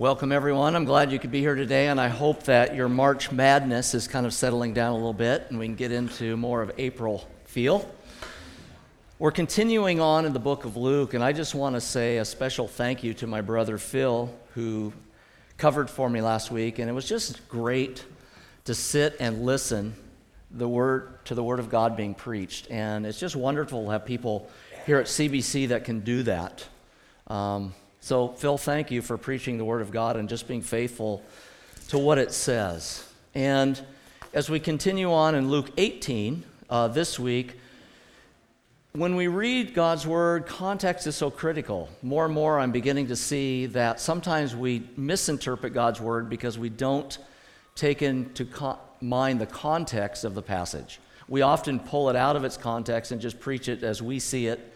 Welcome, everyone. I'm glad you could be here today, and I hope that your March madness is kind of settling down a little bit and we can get into more of April feel. We're continuing on in the book of Luke, and I just want to say a special thank you to my brother Phil, who covered for me last week, and it was just great to sit and listen the word to the word of God being preached, and it's just wonderful to have people here at CBC that can do that. Um, so, Phil, thank you for preaching the Word of God and just being faithful to what it says. And as we continue on in Luke 18 uh, this week, when we read God's Word, context is so critical. More and more, I'm beginning to see that sometimes we misinterpret God's Word because we don't take into mind the context of the passage. We often pull it out of its context and just preach it as we see it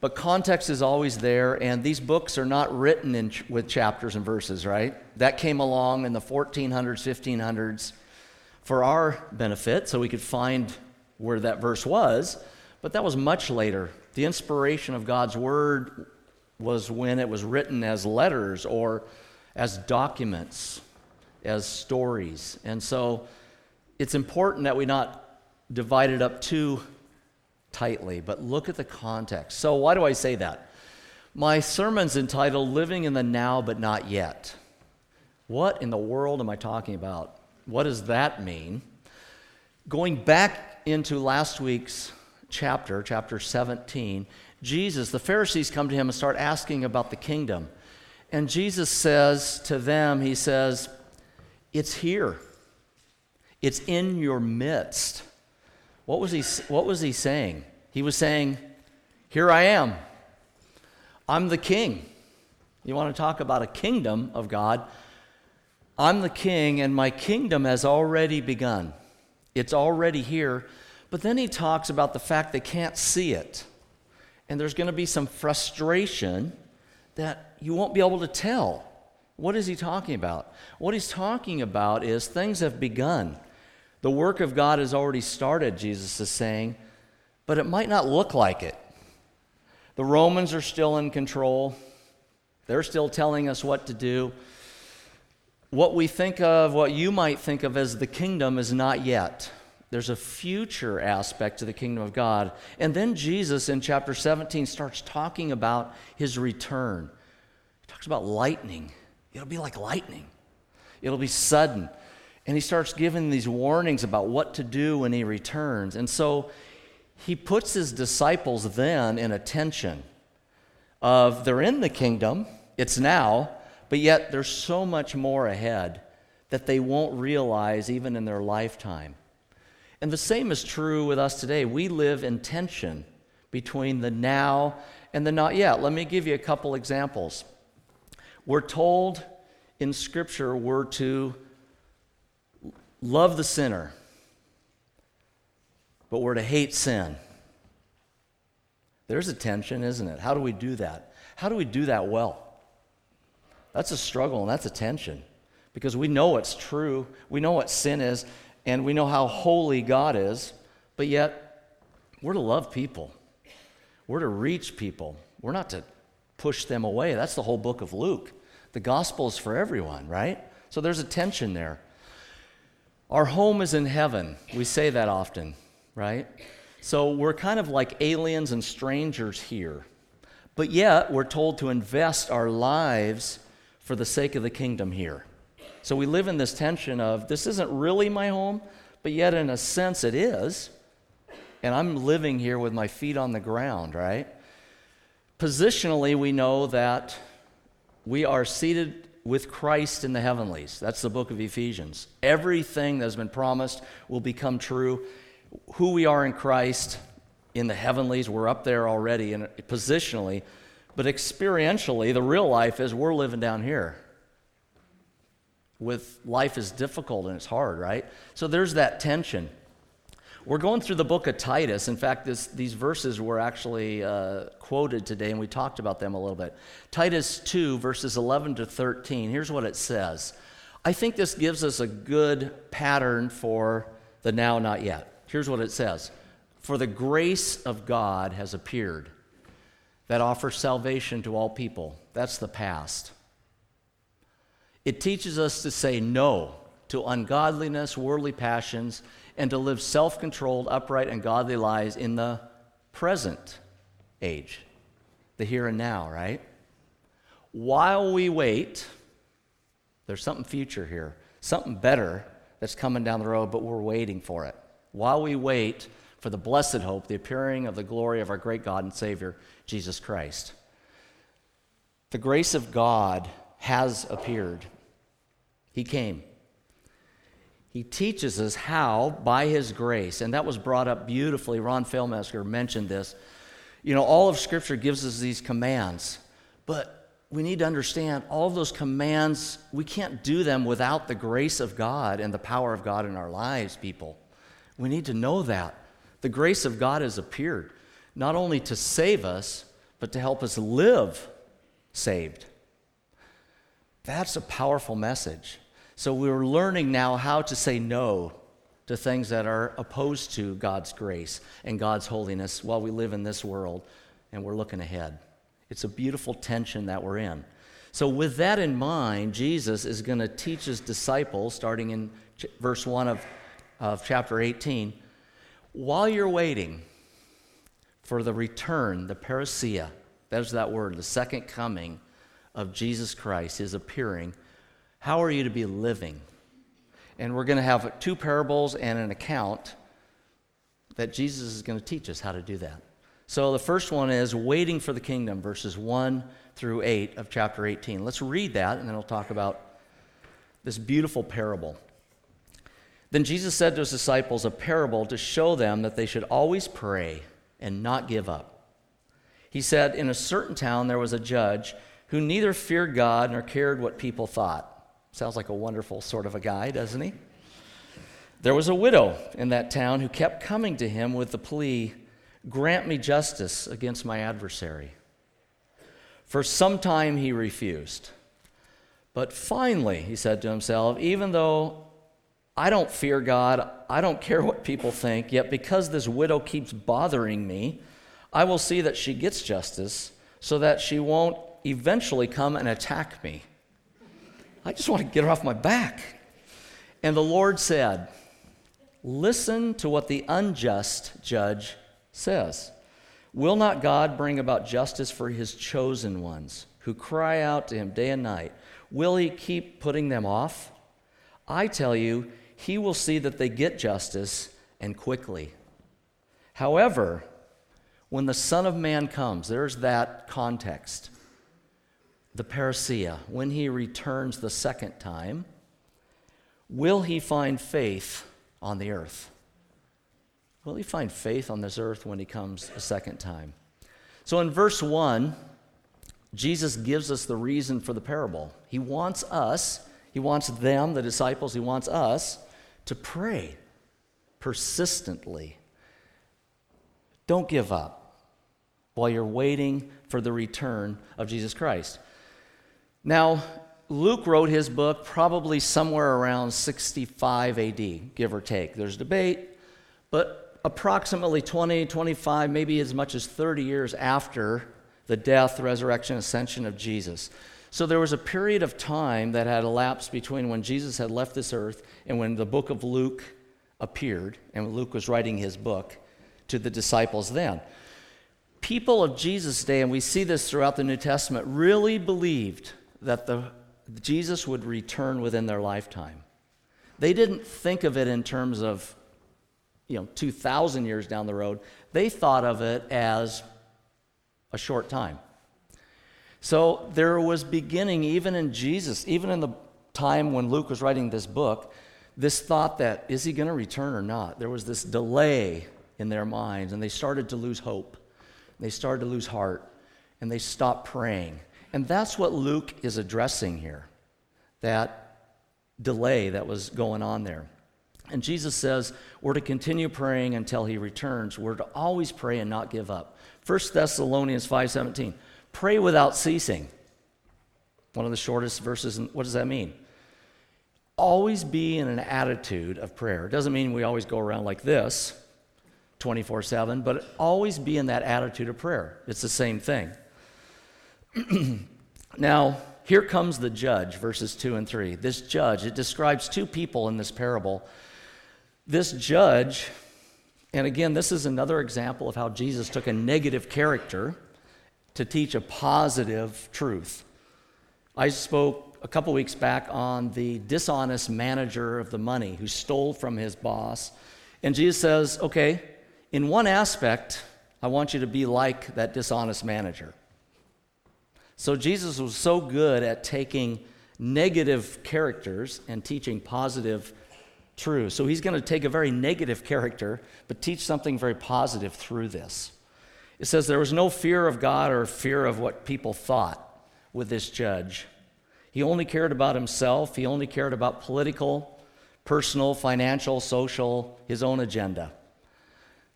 but context is always there, and these books are not written in ch- with chapters and verses, right? That came along in the 1400s, 1500s for our benefit, so we could find where that verse was, but that was much later. The inspiration of God's Word was when it was written as letters or as documents, as stories. And so it's important that we not divide it up too tightly, but look at the context. So, why do I say that? My sermon's entitled Living in the Now but Not Yet. What in the world am I talking about? What does that mean? Going back into last week's chapter, chapter 17, Jesus, the Pharisees come to him and start asking about the kingdom. And Jesus says to them, He says, It's here, it's in your midst. What was he, what was he saying? He was saying, Here I am. I'm the king. You want to talk about a kingdom of God? I'm the king, and my kingdom has already begun. It's already here. But then he talks about the fact they can't see it. And there's going to be some frustration that you won't be able to tell. What is he talking about? What he's talking about is things have begun. The work of God has already started, Jesus is saying, but it might not look like it. The Romans are still in control, they're still telling us what to do. What we think of, what you might think of as the kingdom, is not yet. There's a future aspect to the kingdom of God. And then Jesus in chapter 17 starts talking about his return. He talks about lightning. It'll be like lightning, it'll be sudden. And he starts giving these warnings about what to do when he returns. And so he puts his disciples then in a tension of they're in the kingdom, it's now, but yet there's so much more ahead that they won't realize even in their lifetime. And the same is true with us today. We live in tension between the now and the not yet. Let me give you a couple examples. We're told in Scripture we're to love the sinner, but we're to hate sin. There's a tension, isn't it? How do we do that? How do we do that well? That's a struggle and that's a tension because we know it's true. We know what sin is and we know how holy God is, but yet we're to love people. We're to reach people. We're not to push them away. That's the whole book of Luke. The gospel is for everyone, right? So there's a tension there. Our home is in heaven. We say that often, right? So we're kind of like aliens and strangers here. But yet, we're told to invest our lives for the sake of the kingdom here. So we live in this tension of this isn't really my home, but yet, in a sense, it is. And I'm living here with my feet on the ground, right? Positionally, we know that we are seated with Christ in the heavenlies. That's the book of Ephesians. Everything that has been promised will become true. Who we are in Christ in the heavenlies, we're up there already and positionally, but experientially, the real life is we're living down here. With life is difficult and it's hard, right? So there's that tension. We're going through the book of Titus. In fact, this, these verses were actually uh, quoted today, and we talked about them a little bit. Titus 2, verses 11 to 13. Here's what it says. I think this gives us a good pattern for the now, not yet. Here's what it says For the grace of God has appeared that offers salvation to all people. That's the past. It teaches us to say no to ungodliness, worldly passions, and to live self controlled, upright, and godly lives in the present age, the here and now, right? While we wait, there's something future here, something better that's coming down the road, but we're waiting for it. While we wait for the blessed hope, the appearing of the glory of our great God and Savior, Jesus Christ. The grace of God has appeared. He came. He teaches us how, by His grace, and that was brought up beautifully. Ron Failmasker mentioned this. You know, all of Scripture gives us these commands, but we need to understand all of those commands, we can't do them without the grace of God and the power of God in our lives, people. We need to know that. The grace of God has appeared, not only to save us, but to help us live saved. That's a powerful message. So we're learning now how to say no to things that are opposed to God's grace and God's holiness while we live in this world and we're looking ahead. It's a beautiful tension that we're in. So, with that in mind, Jesus is going to teach his disciples, starting in ch- verse 1 of, of chapter 18, while you're waiting for the return, the parousia, there's that word, the second coming of Jesus Christ, his appearing, how are you to be living? And we're going to have two parables and an account that Jesus is going to teach us how to do that. So the first one is waiting for the kingdom, verses 1 through 8 of chapter 18. Let's read that, and then we'll talk about this beautiful parable. Then Jesus said to his disciples a parable to show them that they should always pray and not give up. He said, In a certain town there was a judge who neither feared God nor cared what people thought. Sounds like a wonderful sort of a guy, doesn't he? There was a widow in that town who kept coming to him with the plea, Grant me justice against my adversary. For some time he refused. But finally, he said to himself, Even though I don't fear God, I don't care what people think, yet because this widow keeps bothering me, I will see that she gets justice so that she won't eventually come and attack me. I just want to get her off my back. And the Lord said, Listen to what the unjust judge says. Will not God bring about justice for his chosen ones who cry out to him day and night? Will he keep putting them off? I tell you, he will see that they get justice and quickly. However, when the Son of Man comes, there's that context the parousia, when he returns the second time, will he find faith on the earth? Will he find faith on this earth when he comes a second time? So in verse 1, Jesus gives us the reason for the parable. He wants us, he wants them, the disciples, he wants us to pray persistently. Don't give up while you're waiting for the return of Jesus Christ. Now, Luke wrote his book probably somewhere around 65 AD, give or take. There's debate, but approximately 20, 25, maybe as much as 30 years after the death, resurrection, ascension of Jesus. So there was a period of time that had elapsed between when Jesus had left this earth and when the book of Luke appeared, and Luke was writing his book to the disciples then. People of Jesus' day, and we see this throughout the New Testament, really believed that the, Jesus would return within their lifetime. They didn't think of it in terms of, you know, 2,000 years down the road. They thought of it as a short time. So there was beginning, even in Jesus, even in the time when Luke was writing this book, this thought that is he going to return or not? There was this delay in their minds, and they started to lose hope. They started to lose heart, and they stopped praying. And that's what Luke is addressing here that delay that was going on there. And Jesus says we're to continue praying until he returns. We're to always pray and not give up. 1 Thessalonians 5:17. Pray without ceasing. One of the shortest verses. And what does that mean? Always be in an attitude of prayer. It doesn't mean we always go around like this 24 7, but always be in that attitude of prayer. It's the same thing. now, Here comes the judge, verses 2 and 3. This judge, it describes two people in this parable. This judge, and again, this is another example of how Jesus took a negative character to teach a positive truth. I spoke a couple weeks back on the dishonest manager of the money who stole from his boss. And Jesus says, okay, in one aspect, I want you to be like that dishonest manager. So Jesus was so good at taking negative characters and teaching positive truths. So he's going to take a very negative character, but teach something very positive through this. It says there was no fear of God or fear of what people thought with this judge. He only cared about himself, he only cared about political, personal, financial, social, his own agenda.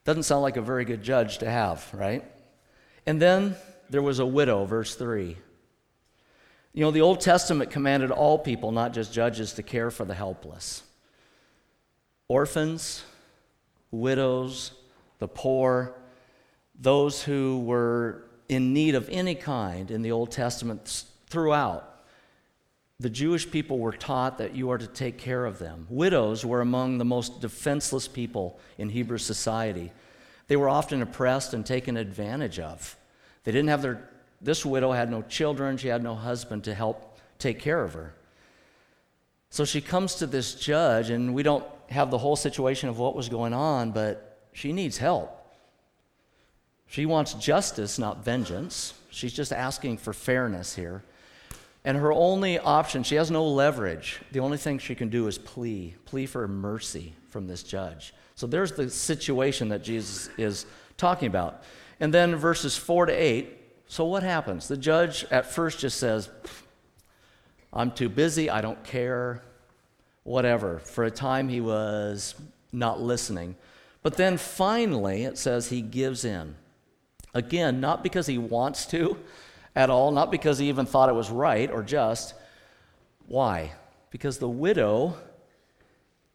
Doesn't sound like a very good judge to have, right? And then there was a widow, verse 3. You know, the Old Testament commanded all people, not just judges, to care for the helpless. Orphans, widows, the poor, those who were in need of any kind in the Old Testament throughout the Jewish people were taught that you are to take care of them. Widows were among the most defenseless people in Hebrew society. They were often oppressed and taken advantage of. They didn't have their, this widow had no children, she had no husband to help take care of her. So she comes to this judge, and we don't have the whole situation of what was going on, but she needs help. She wants justice, not vengeance. She's just asking for fairness here. And her only option, she has no leverage. The only thing she can do is plea, plea for mercy from this judge. So there's the situation that Jesus is talking about. And then verses 4 to 8. So what happens? The judge at first just says, I'm too busy, I don't care, whatever. For a time he was not listening. But then finally it says he gives in. Again, not because he wants to, at all, not because he even thought it was right or just. Why? Because the widow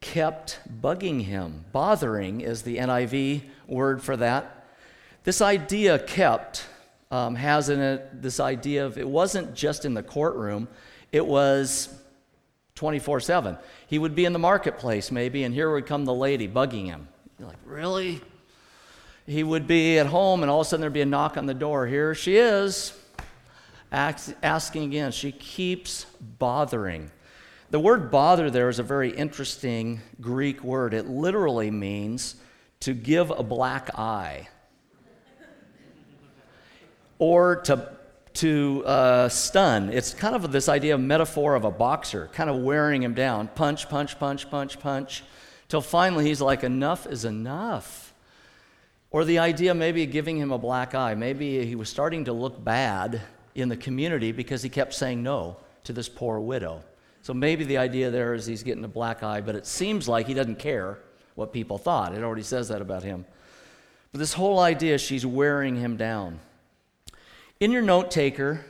kept bugging him. Bothering is the NIV word for that. This idea kept um, has in it this idea of it wasn't just in the courtroom, it was 24 7. He would be in the marketplace maybe, and here would come the lady bugging him. You're like, really? He would be at home, and all of a sudden there'd be a knock on the door. Here she is asking again. She keeps bothering. The word bother there is a very interesting Greek word. It literally means to give a black eye or to, to uh, stun. It's kind of this idea of metaphor of a boxer, kind of wearing him down. Punch, punch, punch, punch, punch, till finally he's like, enough is enough. Or the idea maybe giving him a black eye. Maybe he was starting to look bad in the community because he kept saying no to this poor widow. So maybe the idea there is he's getting a black eye, but it seems like he doesn't care what people thought. It already says that about him. But this whole idea, she's wearing him down. In your note taker,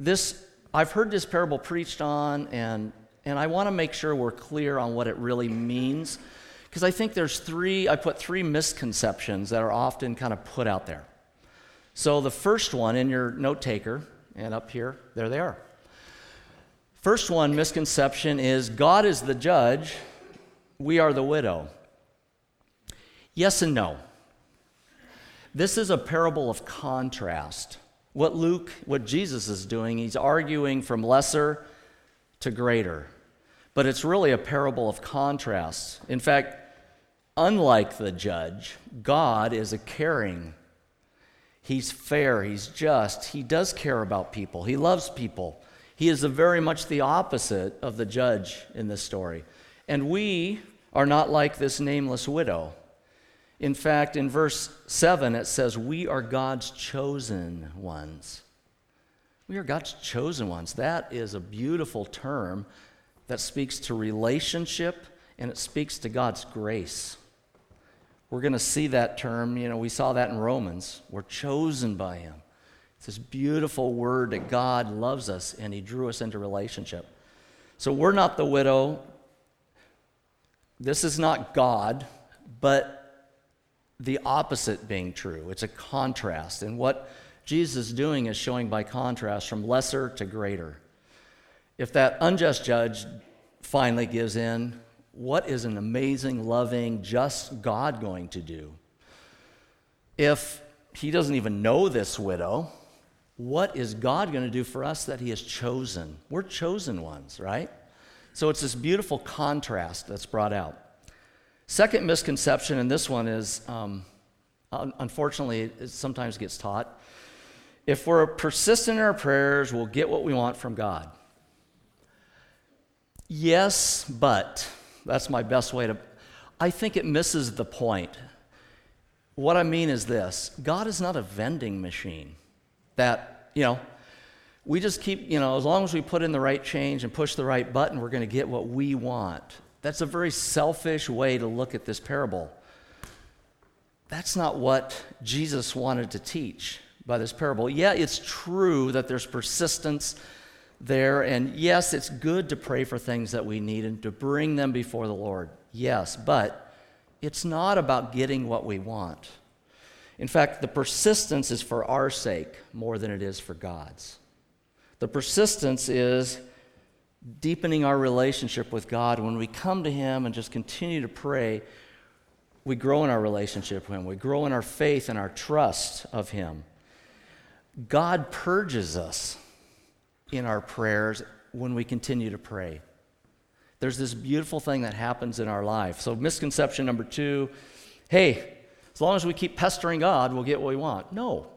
this I've heard this parable preached on, and, and I want to make sure we're clear on what it really means. Because I think there's three, I put three misconceptions that are often kind of put out there. So the first one in your note taker and up here, there they are. First one misconception is God is the judge, we are the widow. Yes and no. This is a parable of contrast. What Luke, what Jesus is doing, he's arguing from lesser to greater. But it's really a parable of contrast. In fact, unlike the judge, God is a caring He's fair, he's just, he does care about people, he loves people. He is very much the opposite of the judge in this story. And we are not like this nameless widow. In fact, in verse 7, it says, We are God's chosen ones. We are God's chosen ones. That is a beautiful term that speaks to relationship and it speaks to God's grace. We're going to see that term. You know, we saw that in Romans. We're chosen by Him. It's this beautiful word that God loves us and He drew us into relationship. So we're not the widow. This is not God, but the opposite being true. It's a contrast. And what Jesus is doing is showing by contrast from lesser to greater. If that unjust judge finally gives in, what is an amazing, loving, just God going to do? If he doesn't even know this widow, what is God going to do for us that he has chosen? We're chosen ones, right? So it's this beautiful contrast that's brought out. Second misconception, and this one is um, unfortunately, it sometimes gets taught. If we're persistent in our prayers, we'll get what we want from God. Yes, but that's my best way to. I think it misses the point. What I mean is this God is not a vending machine that, you know, we just keep, you know, as long as we put in the right change and push the right button, we're going to get what we want. That's a very selfish way to look at this parable. That's not what Jesus wanted to teach by this parable. Yeah, it's true that there's persistence there, and yes, it's good to pray for things that we need and to bring them before the Lord. Yes, but it's not about getting what we want. In fact, the persistence is for our sake more than it is for God's. The persistence is deepening our relationship with God. When we come to Him and just continue to pray, we grow in our relationship with Him. We grow in our faith and our trust of Him. God purges us in our prayers when we continue to pray. There's this beautiful thing that happens in our life. So, misconception number two hey, as long as we keep pestering God, we'll get what we want. No,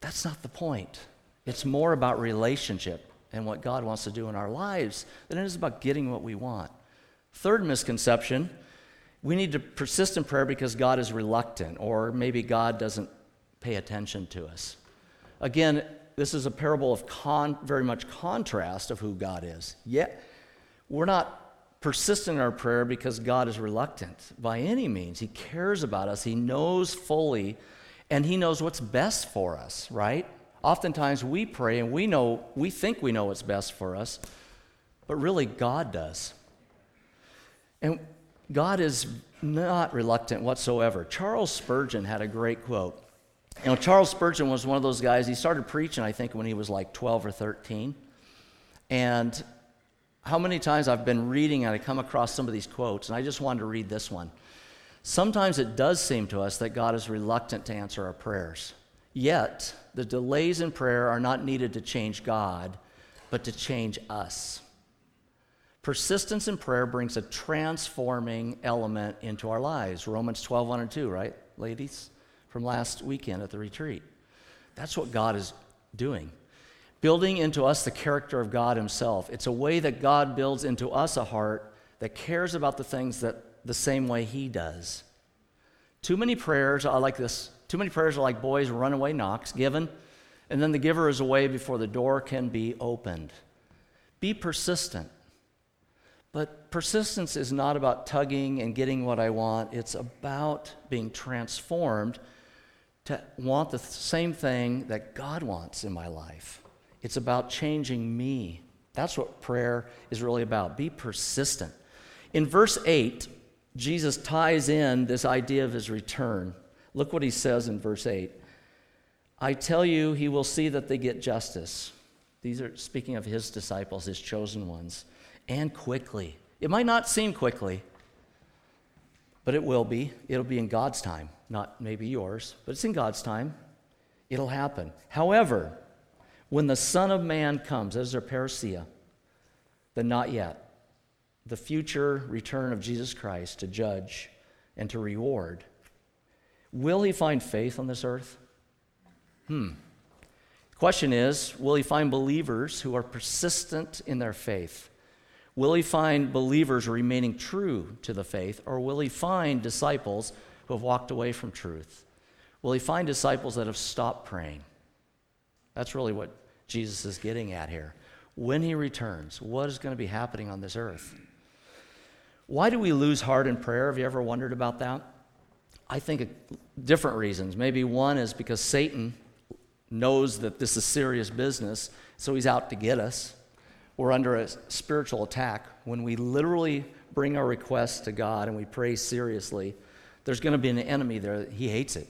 that's not the point. It's more about relationship and what God wants to do in our lives than it is about getting what we want. Third misconception we need to persist in prayer because God is reluctant, or maybe God doesn't pay attention to us. Again, this is a parable of con- very much contrast of who God is. Yet, we're not persistent in our prayer because God is reluctant by any means. He cares about us, He knows fully, and He knows what's best for us, right? Oftentimes we pray and we know, we think we know what's best for us, but really God does. And God is not reluctant whatsoever. Charles Spurgeon had a great quote. You know, Charles Spurgeon was one of those guys, he started preaching, I think, when he was like 12 or 13. And how many times I've been reading and I come across some of these quotes, and I just wanted to read this one. Sometimes it does seem to us that God is reluctant to answer our prayers. Yet, the delays in prayer are not needed to change God, but to change us. Persistence in prayer brings a transforming element into our lives. Romans 12, 1 and 2, right, ladies? From last weekend at the retreat. That's what God is doing. Building into us the character of God Himself. It's a way that God builds into us a heart that cares about the things that the same way He does. Too many prayers are like this. Too many prayers are like boys' runaway knocks given, and then the giver is away before the door can be opened. Be persistent. But persistence is not about tugging and getting what I want, it's about being transformed to want the same thing that God wants in my life. It's about changing me. That's what prayer is really about. Be persistent. In verse 8, Jesus ties in this idea of his return. Look what he says in verse 8 I tell you, he will see that they get justice. These are speaking of his disciples, his chosen ones and quickly. It might not seem quickly, but it will be. It'll be in God's time, not maybe yours, but it's in God's time. It'll happen. However, when the Son of Man comes, as their parousia, then not yet. The future return of Jesus Christ to judge and to reward. Will he find faith on this earth? Hmm. Question is, will he find believers who are persistent in their faith? Will he find believers remaining true to the faith, or will he find disciples who have walked away from truth? Will he find disciples that have stopped praying? That's really what Jesus is getting at here. When he returns, what is going to be happening on this earth? Why do we lose heart in prayer? Have you ever wondered about that? I think uh, different reasons. Maybe one is because Satan knows that this is serious business, so he's out to get us we're under a spiritual attack, when we literally bring our requests to God and we pray seriously, there's going to be an enemy there. He hates it.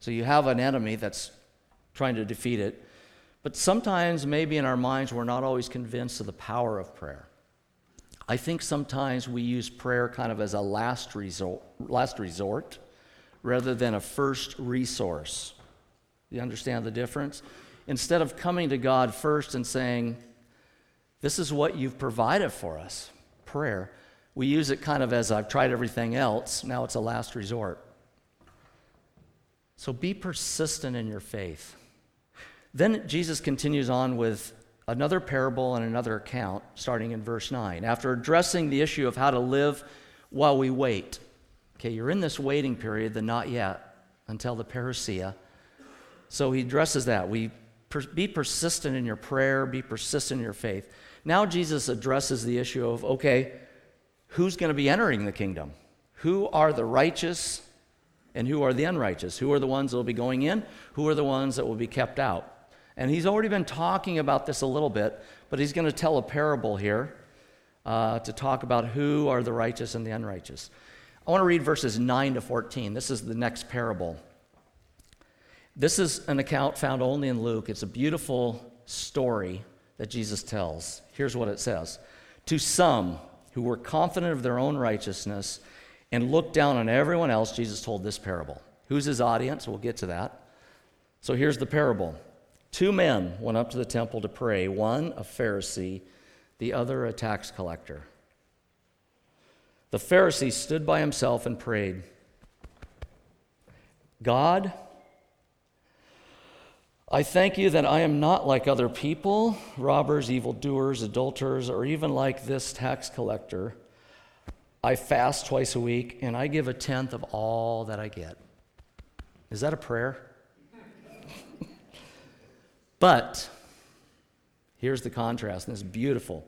So you have an enemy that's trying to defeat it. But sometimes, maybe in our minds, we're not always convinced of the power of prayer. I think sometimes we use prayer kind of as a last resort, last resort rather than a first resource. You understand the difference? Instead of coming to God first and saying, This is what you've provided for us, prayer, we use it kind of as I've tried everything else, now it's a last resort. So be persistent in your faith. Then Jesus continues on with another parable and another account, starting in verse 9. After addressing the issue of how to live while we wait, okay, you're in this waiting period, the not yet, until the parousia. So he addresses that. We per- be persistent in your prayer, be persistent in your faith. Now Jesus addresses the issue of okay, who's going to be entering the kingdom? Who are the righteous and who are the unrighteous? Who are the ones that will be going in? Who are the ones that will be kept out? And he's already been talking about this a little bit, but he's going to tell a parable here uh, to talk about who are the righteous and the unrighteous. I want to read verses 9 to 14. This is the next parable. This is an account found only in Luke. It's a beautiful story that Jesus tells. Here's what it says To some who were confident of their own righteousness and looked down on everyone else, Jesus told this parable. Who's his audience? We'll get to that. So here's the parable. Two men went up to the temple to pray, one a Pharisee, the other a tax collector. The Pharisee stood by himself and prayed God, I thank you that I am not like other people, robbers, evildoers, adulterers, or even like this tax collector. I fast twice a week and I give a tenth of all that I get. Is that a prayer? But here's the contrast, and it's beautiful.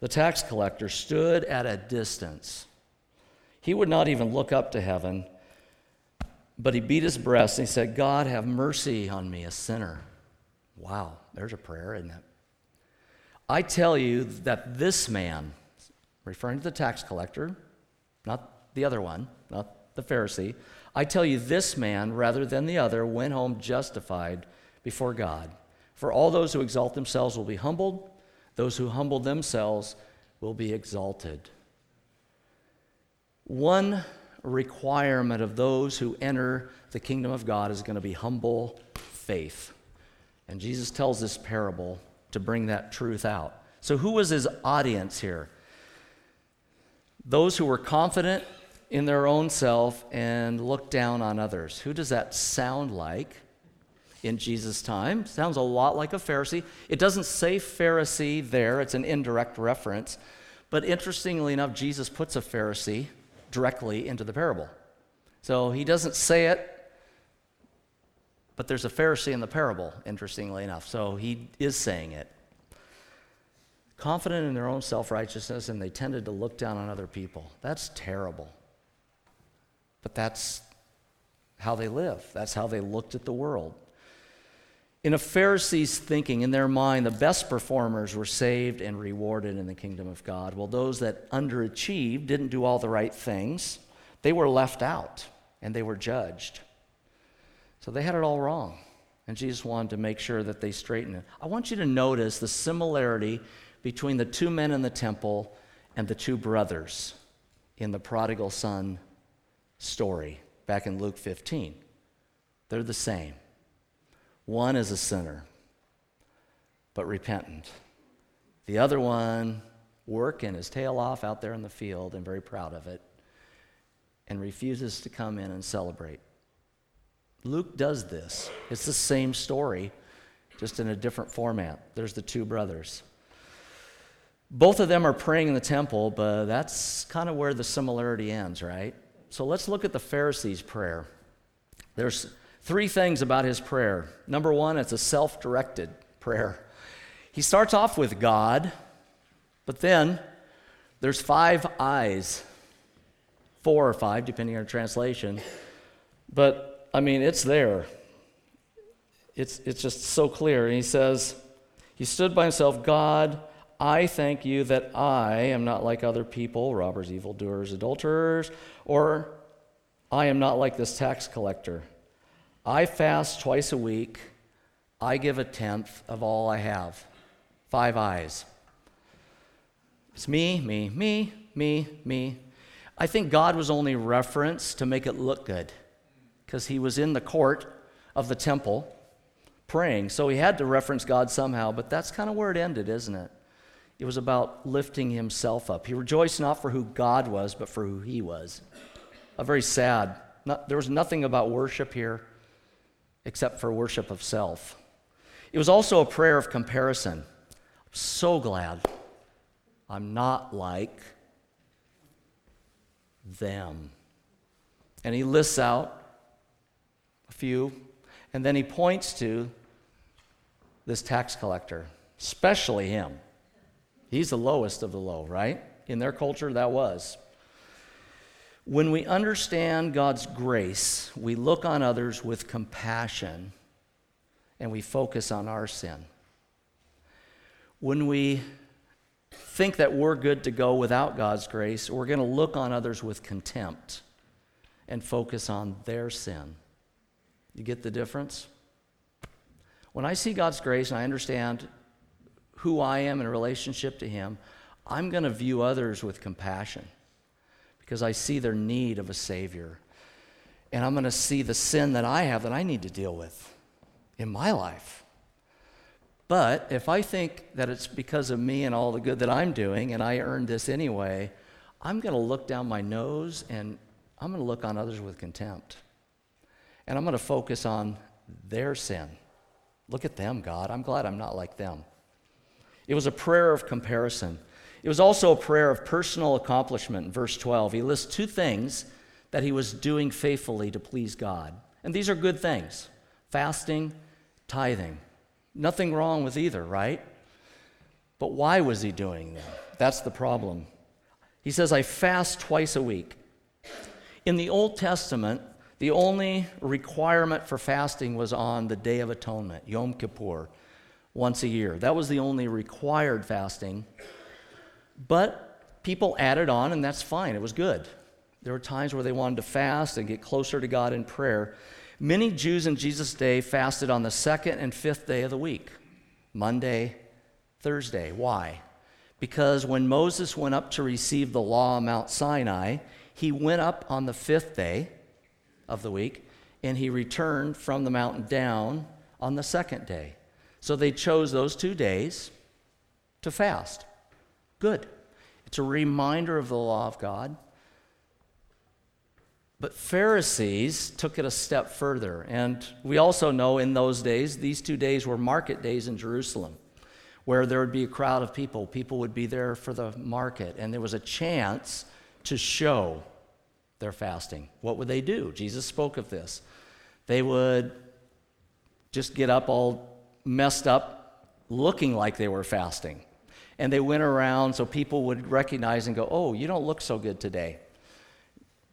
The tax collector stood at a distance. He would not even look up to heaven, but he beat his breast and he said, God, have mercy on me, a sinner. Wow, there's a prayer, isn't it? I tell you that this man, referring to the tax collector, not the other one, not the Pharisee, I tell you this man, rather than the other, went home justified before God. For all those who exalt themselves will be humbled, those who humble themselves will be exalted. One requirement of those who enter the kingdom of God is going to be humble faith. And Jesus tells this parable to bring that truth out. So, who was his audience here? Those who were confident in their own self and looked down on others. Who does that sound like? in Jesus' time. Sounds a lot like a Pharisee. It doesn't say Pharisee there, it's an indirect reference. But interestingly enough, Jesus puts a Pharisee directly into the parable. So he doesn't say it, but there's a Pharisee in the parable, interestingly enough. So he is saying it. Confident in their own self righteousness, and they tended to look down on other people. That's terrible. But that's how they live, that's how they looked at the world. In a Pharisee's thinking, in their mind, the best performers were saved and rewarded in the kingdom of God, while those that underachieved, didn't do all the right things, they were left out and they were judged. So they had it all wrong. And Jesus wanted to make sure that they straightened it. I want you to notice the similarity between the two men in the temple and the two brothers in the prodigal son story back in Luke 15. They're the same. One is a sinner, but repentant. The other one working his tail off out there in the field and very proud of it and refuses to come in and celebrate. Luke does this. It's the same story, just in a different format. There's the two brothers. Both of them are praying in the temple, but that's kind of where the similarity ends, right? So let's look at the Pharisees' prayer. There's Three things about his prayer. Number one, it's a self directed prayer. He starts off with God, but then there's five eyes, four or five, depending on translation. But I mean, it's there. It's, it's just so clear. And he says, He stood by himself, God, I thank you that I am not like other people, robbers, evildoers, adulterers, or I am not like this tax collector. I fast twice a week. I give a tenth of all I have. Five eyes. It's me, me, me, me, me. I think God was only referenced to make it look good because he was in the court of the temple praying. So he had to reference God somehow, but that's kind of where it ended, isn't it? It was about lifting himself up. He rejoiced not for who God was, but for who he was. A very sad. Not, there was nothing about worship here except for worship of self. It was also a prayer of comparison. I'm so glad I'm not like them. And he lists out a few, and then he points to this tax collector, especially him. He's the lowest of the low, right? In their culture, that was. When we understand God's grace, we look on others with compassion and we focus on our sin. When we think that we're good to go without God's grace, we're going to look on others with contempt and focus on their sin. You get the difference? When I see God's grace and I understand who I am in relationship to Him, I'm going to view others with compassion because I see their need of a Savior. And I'm going to see the sin that I have that I need to deal with in my life. But if I think that it's because of me and all the good that I'm doing and I earned this anyway, I'm going to look down my nose and I'm going to look on others with contempt. And I'm going to focus on their sin. Look at them, God. I'm glad I'm not like them. It was a prayer of comparison. It was also a prayer of personal accomplishment. In verse 12, he lists two things that he was doing faithfully to please God. And these are good things fasting, tithing. Nothing wrong with either, right? But why was he doing them? That's the problem. He says, I fast twice a week. In the Old Testament, the only requirement for fasting was on the Day of Atonement, Yom Kippur, once a year. That was the only required fasting. But people added on, and that's fine. It was good. There were times where they wanted to fast and get closer to God in prayer. Many Jews in Jesus' day fasted on the second and fifth day of the week Monday, Thursday. Why? Because when Moses went up to receive the law on Mount Sinai, he went up on the fifth day of the week, and he returned from the mountain down on the second day. So they chose those two days to fast. Good. It's a reminder of the law of God. But Pharisees took it a step further. And we also know in those days, these two days were market days in Jerusalem, where there would be a crowd of people. People would be there for the market, and there was a chance to show their fasting. What would they do? Jesus spoke of this. They would just get up all messed up, looking like they were fasting. And they went around so people would recognize and go, Oh, you don't look so good today.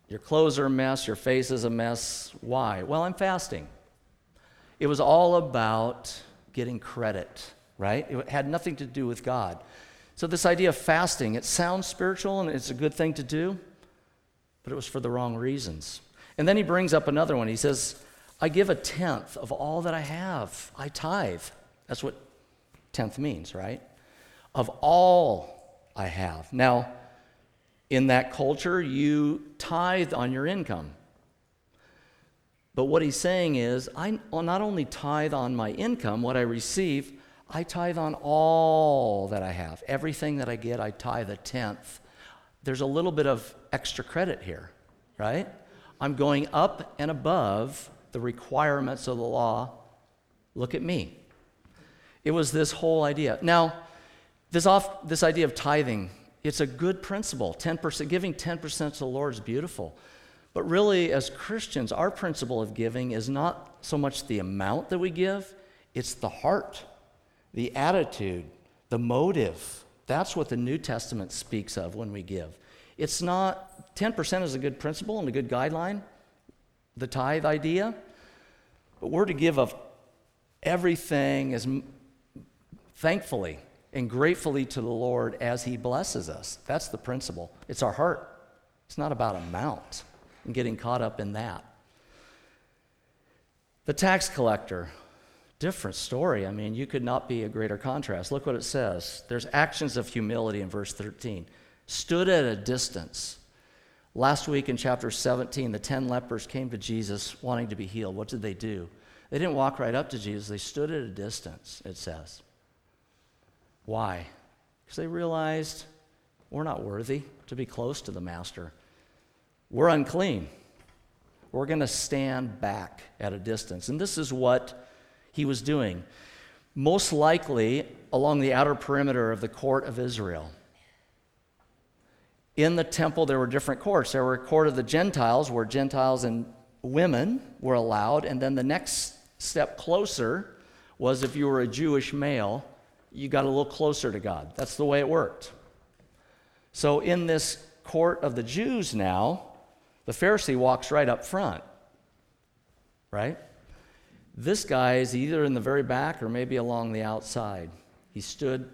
Your clothes are a mess, your face is a mess. Why? Well, I'm fasting. It was all about getting credit, right? It had nothing to do with God. So, this idea of fasting, it sounds spiritual and it's a good thing to do, but it was for the wrong reasons. And then he brings up another one. He says, I give a tenth of all that I have. I tithe. That's what tenth means, right? Of all I have. Now, in that culture, you tithe on your income. But what he's saying is, I not only tithe on my income, what I receive, I tithe on all that I have. Everything that I get, I tithe a tenth. There's a little bit of extra credit here, right? I'm going up and above the requirements of the law. Look at me. It was this whole idea. Now, this, off, this idea of tithing, it's a good principle. 10%, giving 10% to the Lord is beautiful. But really, as Christians, our principle of giving is not so much the amount that we give, it's the heart, the attitude, the motive. That's what the New Testament speaks of when we give. It's not, 10% is a good principle and a good guideline, the tithe idea, but we're to give of everything as thankfully and gratefully to the Lord as He blesses us. That's the principle. It's our heart. It's not about amount and getting caught up in that. The tax collector different story. I mean, you could not be a greater contrast. Look what it says. There's actions of humility in verse 13. Stood at a distance. Last week in chapter 17, the 10 lepers came to Jesus wanting to be healed. What did they do? They didn't walk right up to Jesus, they stood at a distance, it says. Why? Because they realized we're not worthy to be close to the Master. We're unclean. We're going to stand back at a distance. And this is what he was doing. Most likely along the outer perimeter of the court of Israel. In the temple, there were different courts. There were a court of the Gentiles, where Gentiles and women were allowed. And then the next step closer was if you were a Jewish male, you got a little closer to God. That's the way it worked. So in this court of the Jews now, the Pharisee walks right up front, right? This guy is either in the very back or maybe along the outside. He stood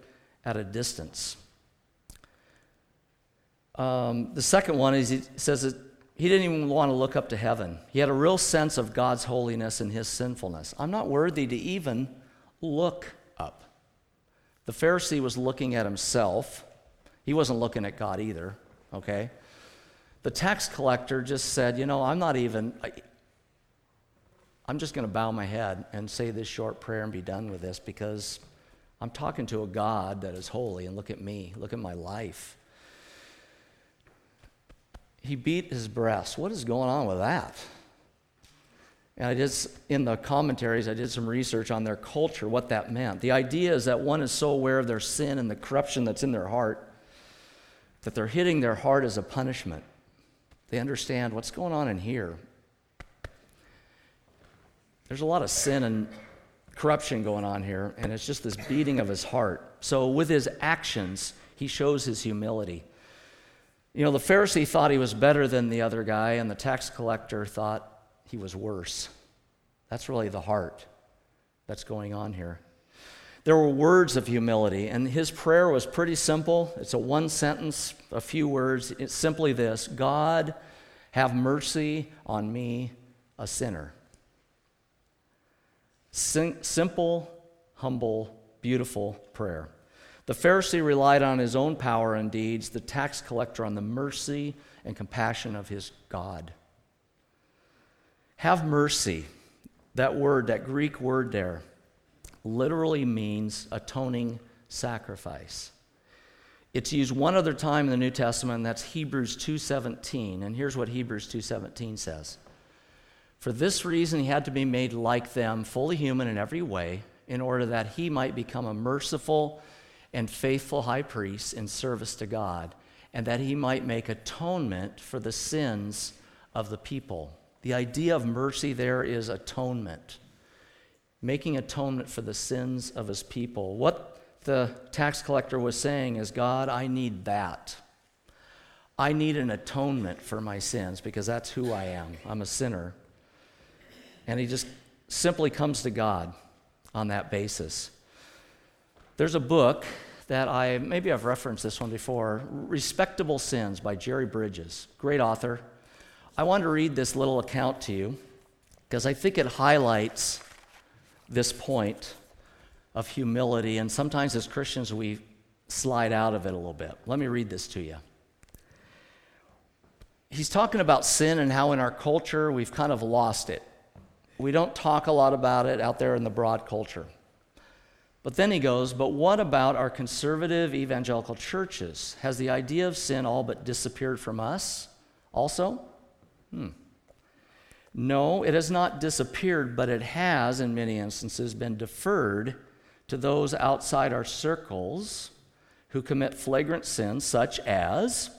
at a distance. Um, the second one is he says that he didn't even want to look up to heaven. He had a real sense of God's holiness and his sinfulness. I'm not worthy to even look up. The Pharisee was looking at himself. He wasn't looking at God either, okay? The tax collector just said, You know, I'm not even, I, I'm just going to bow my head and say this short prayer and be done with this because I'm talking to a God that is holy, and look at me, look at my life. He beat his breast. What is going on with that? And I just, in the commentaries, I did some research on their culture, what that meant. The idea is that one is so aware of their sin and the corruption that's in their heart that they're hitting their heart as a punishment. They understand what's going on in here. There's a lot of sin and corruption going on here, and it's just this beating of his heart. So, with his actions, he shows his humility. You know, the Pharisee thought he was better than the other guy, and the tax collector thought he was worse. That's really the heart that's going on here. There were words of humility, and his prayer was pretty simple. It's a one sentence, a few words. It's simply this God, have mercy on me, a sinner. Sim- simple, humble, beautiful prayer. The Pharisee relied on his own power and deeds, the tax collector on the mercy and compassion of his God. Have mercy. That word, that Greek word there, literally means atoning sacrifice. It's used one other time in the New Testament, and that's Hebrews 2:17. And here's what Hebrews 2:17 says. For this reason he had to be made like them, fully human in every way, in order that he might become a merciful and faithful high priest in service to God, and that he might make atonement for the sins of the people. The idea of mercy there is atonement, making atonement for the sins of his people. What the tax collector was saying is, God, I need that. I need an atonement for my sins because that's who I am. I'm a sinner. And he just simply comes to God on that basis. There's a book that I, maybe I've referenced this one before Respectable Sins by Jerry Bridges. Great author. I want to read this little account to you because I think it highlights this point of humility, and sometimes as Christians we slide out of it a little bit. Let me read this to you. He's talking about sin and how in our culture we've kind of lost it. We don't talk a lot about it out there in the broad culture. But then he goes, But what about our conservative evangelical churches? Has the idea of sin all but disappeared from us also? Hmm. No, it has not disappeared, but it has, in many instances, been deferred to those outside our circles who commit flagrant sins such as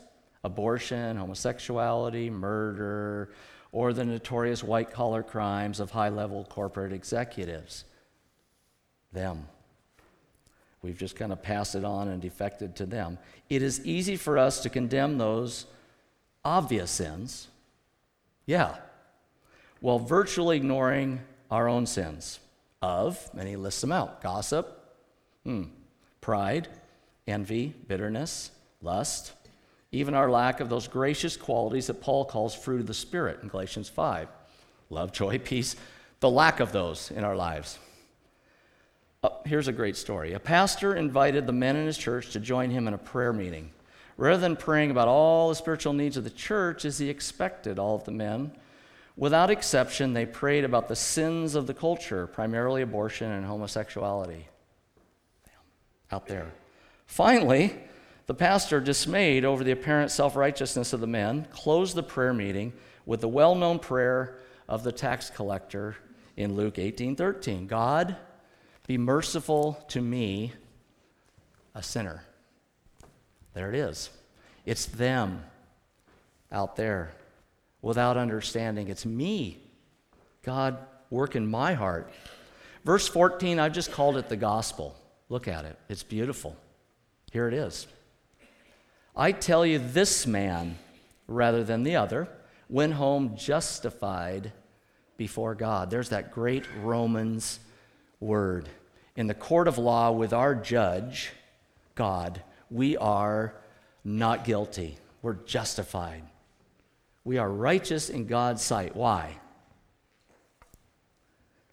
abortion, homosexuality, murder, or the notorious white collar crimes of high level corporate executives. Them. We've just kind of passed it on and defected to them. It is easy for us to condemn those obvious sins yeah. While virtually ignoring our own sins of, and he lists them out gossip, hmm, pride, envy, bitterness, lust, even our lack of those gracious qualities that Paul calls fruit of the Spirit in Galatians 5 love, joy, peace, the lack of those in our lives. Uh, here's a great story. A pastor invited the men in his church to join him in a prayer meeting. Rather than praying about all the spiritual needs of the church as he expected all of the men, without exception, they prayed about the sins of the culture, primarily abortion and homosexuality. Out there. Finally, the pastor, dismayed over the apparent self righteousness of the men, closed the prayer meeting with the well known prayer of the tax collector in Luke 18:13. God, be merciful to me, a sinner. There it is. It's them out there without understanding. It's me. God, work in my heart. Verse 14, I've just called it the gospel. Look at it, it's beautiful. Here it is. I tell you, this man, rather than the other, went home justified before God. There's that great Romans word. In the court of law with our judge, God, we are not guilty. We're justified. We are righteous in God's sight. Why?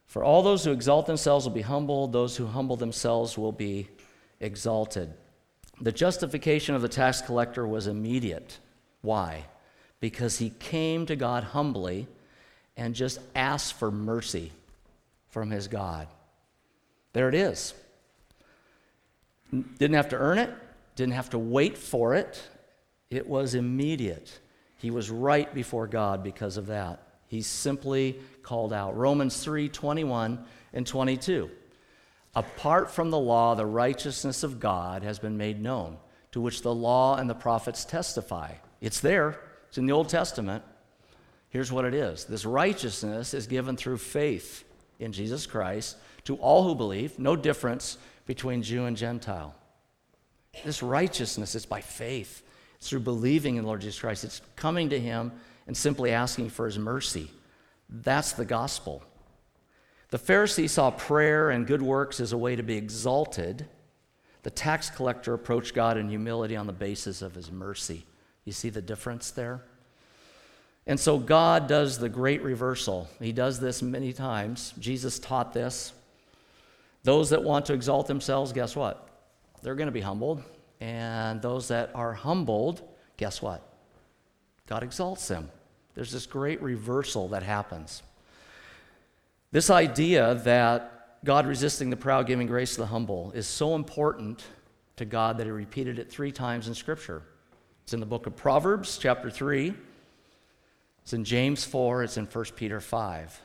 For all those who exalt themselves will be humbled, those who humble themselves will be exalted. The justification of the tax collector was immediate. Why? Because he came to God humbly and just asked for mercy from his God. There it is. Didn't have to earn it, didn't have to wait for it. It was immediate. He was right before God because of that. He simply called out. Romans 3 21 and 22. Apart from the law, the righteousness of God has been made known, to which the law and the prophets testify. It's there, it's in the Old Testament. Here's what it is this righteousness is given through faith in Jesus Christ to all who believe, no difference between Jew and Gentile. This righteousness is by faith. It's through believing in the Lord Jesus Christ. It's coming to Him and simply asking for His mercy. That's the gospel. The Pharisee saw prayer and good works as a way to be exalted. The tax collector approached God in humility on the basis of his mercy. You see the difference there? And so God does the great reversal. He does this many times. Jesus taught this. Those that want to exalt themselves, guess what? They're going to be humbled. And those that are humbled, guess what? God exalts them. There's this great reversal that happens. This idea that God resisting the proud, giving grace to the humble, is so important to God that He repeated it three times in Scripture. It's in the book of Proverbs, chapter 3. It's in James 4. It's in 1 Peter 5.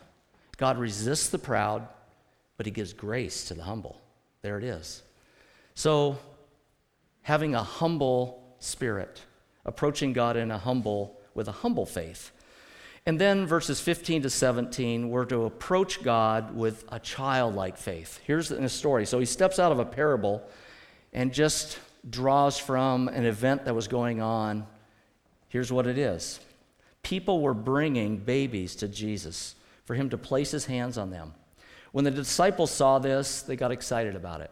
God resists the proud, but He gives grace to the humble. There it is. So, having a humble spirit, approaching God in a humble, with a humble faith, and then verses 15 to 17, we're to approach God with a childlike faith. Here's the story. So he steps out of a parable and just draws from an event that was going on. Here's what it is people were bringing babies to Jesus for him to place his hands on them. When the disciples saw this, they got excited about it.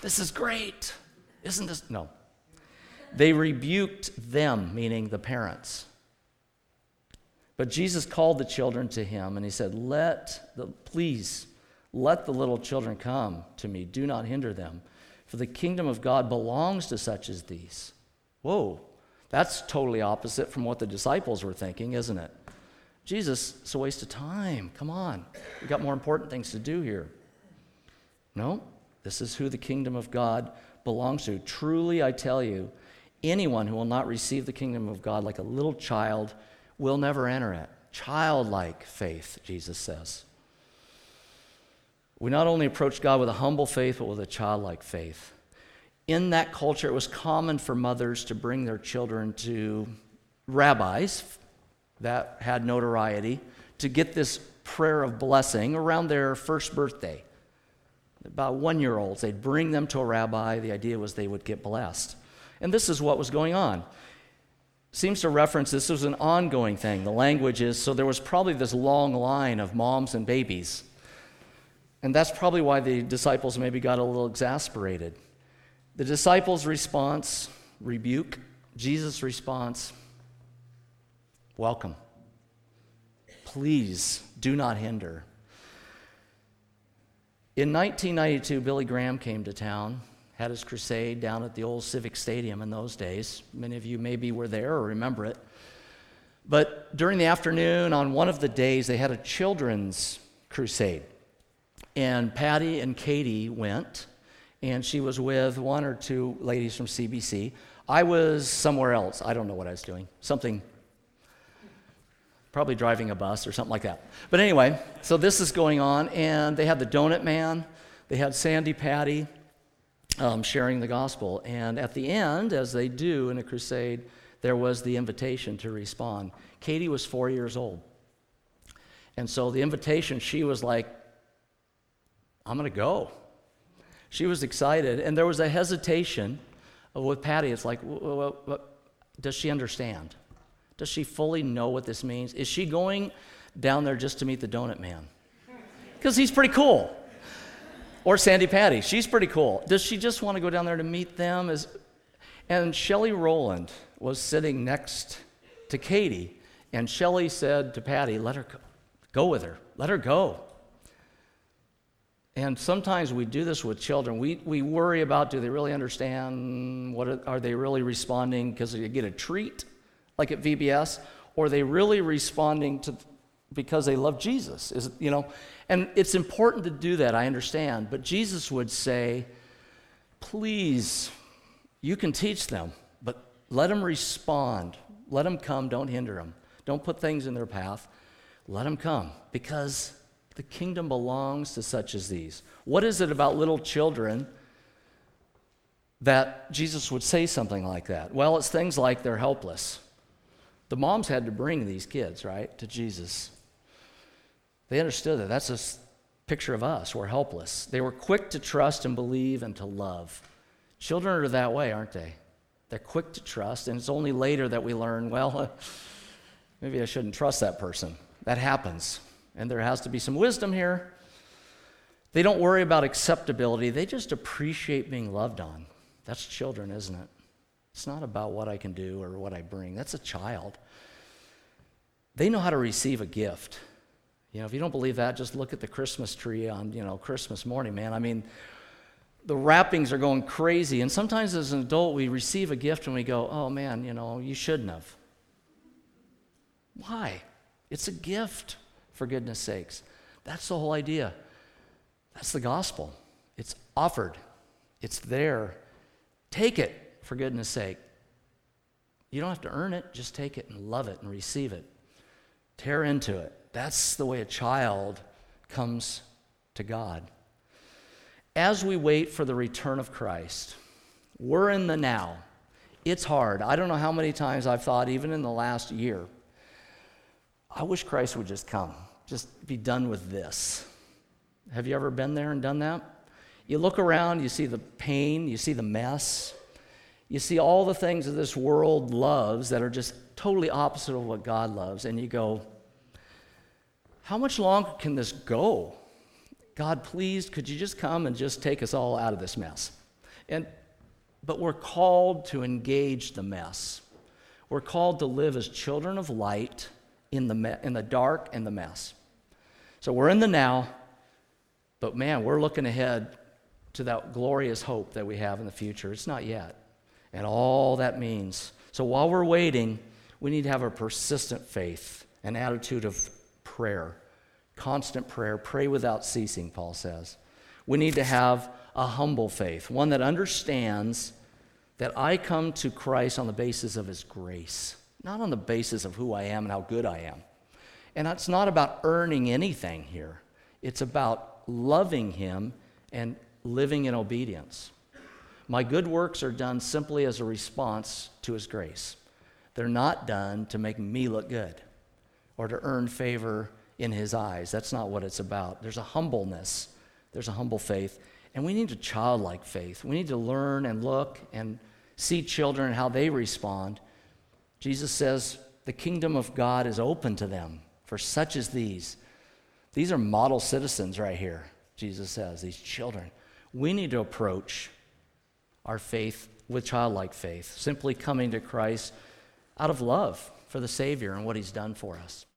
This is great. Isn't this? No. They rebuked them, meaning the parents. But Jesus called the children to him and he said, Let the, please, let the little children come to me. Do not hinder them, for the kingdom of God belongs to such as these. Whoa, that's totally opposite from what the disciples were thinking, isn't it? Jesus, it's a waste of time. Come on. We've got more important things to do here. No, this is who the kingdom of God belongs to. Truly, I tell you, Anyone who will not receive the kingdom of God like a little child will never enter it. Childlike faith, Jesus says. We not only approach God with a humble faith, but with a childlike faith. In that culture, it was common for mothers to bring their children to rabbis that had notoriety to get this prayer of blessing around their first birthday. About one year olds, they'd bring them to a rabbi. The idea was they would get blessed. And this is what was going on. Seems to reference this was an ongoing thing. The language is so there was probably this long line of moms and babies. And that's probably why the disciples maybe got a little exasperated. The disciples' response, rebuke. Jesus' response, welcome. Please do not hinder. In 1992, Billy Graham came to town, had his crusade down at the old Civic Stadium in those days. Many of you maybe were there or remember it. But during the afternoon, on one of the days, they had a children's crusade. And Patty and Katie went, and she was with one or two ladies from CBC. I was somewhere else. I don't know what I was doing. Something, probably driving a bus or something like that. But anyway, so this is going on, and they had the Donut Man, they had Sandi Patty um, sharing the gospel. And at the end, as they do in a crusade, there was the invitation to respond. Katie was four years old. And so the invitation, she was like, I'm going to go. She was excited. And there was a hesitation with Patty. It's like, well, does she understand? Does she fully know what this means? Is she going down there just to meet the donut man? Because he's pretty cool. Or Sandi Patty, she's pretty cool. Does she just want to go down there to meet them? And Shelley Rowland was sitting next to Katie, and Shelley said to Patty, Let her go. go with her, let her go. And sometimes we do this with children. We, we worry about do they really understand? What are, are they really responding because they get a treat, like at VBS? Or are they really responding to because they love Jesus? Is you know, and it's important to do that. I understand, but Jesus would say, "Please, you can teach them, but let them respond. Let them come. Don't hinder them. Don't put things in their path. Let them come because the kingdom belongs to such as these. What is it about little children that Jesus would say something like that? Well, it's things like they're helpless. The moms had to bring these kids, right, to Jesus. They understood that. That's a picture of us. We're helpless. They were quick to trust and believe and to love. Children are that way, aren't they? They're quick to trust, and it's only later that we learn, well, maybe I shouldn't trust that person. That happens and there has to be some wisdom here. They don't worry about acceptability, they just appreciate being loved on. That's children, isn't it? It's not about what I can do or what I bring. That's a child. They know how to receive a gift. You know, if you don't believe that, just look at the Christmas tree on, you know, Christmas morning, man. I mean, the wrappings are going crazy. And sometimes as an adult, we receive a gift and we go, oh man, you know, you shouldn't have. Why? It's a gift for goodness sakes. That's the whole idea. That's the gospel. It's offered, it's there. Take it, for goodness sake. You don't have to earn it, just take it and love it and receive it. Tear into it. That's the way a child comes to God. As we wait for the return of Christ, we're in the now. It's hard. I don't know how many times I've thought, even in the last year, I wish Christ would just come just be done with this. Have you ever been there and done that? You look around, you see the pain, you see the mess, you see all the things that this world loves that are just totally opposite of what God loves, and you go, How much longer can this go? God, please, could you just come and just take us all out of this mess? And, but we're called to engage the mess. We're called to live as children of light in the, me- in the dark and the mess. So we're in the now, but man, we're looking ahead to that glorious hope that we have in the future. It's not yet. And all that means. So while we're waiting, we need to have a persistent faith, an attitude of prayer, constant prayer. Pray without ceasing, Paul says. We need to have a humble faith, one that understands that I come to Christ on the basis of his grace, not on the basis of who I am and how good I am. And it's not about earning anything here, it's about loving Him and living in obedience. My good works are done simply as a response to His grace. They're not done to make me look good or to earn favor in His eyes. That's not what it's about. There's a humbleness, there's a humble faith. And we need a childlike faith. We need to learn and look and see children how they respond. Jesus says the kingdom of God is open to them for such as these. These are model citizens right here, Jesus says, these children. We need to approach our faith with childlike faith, simply coming to Christ out of love for the Savior and what He's done for us.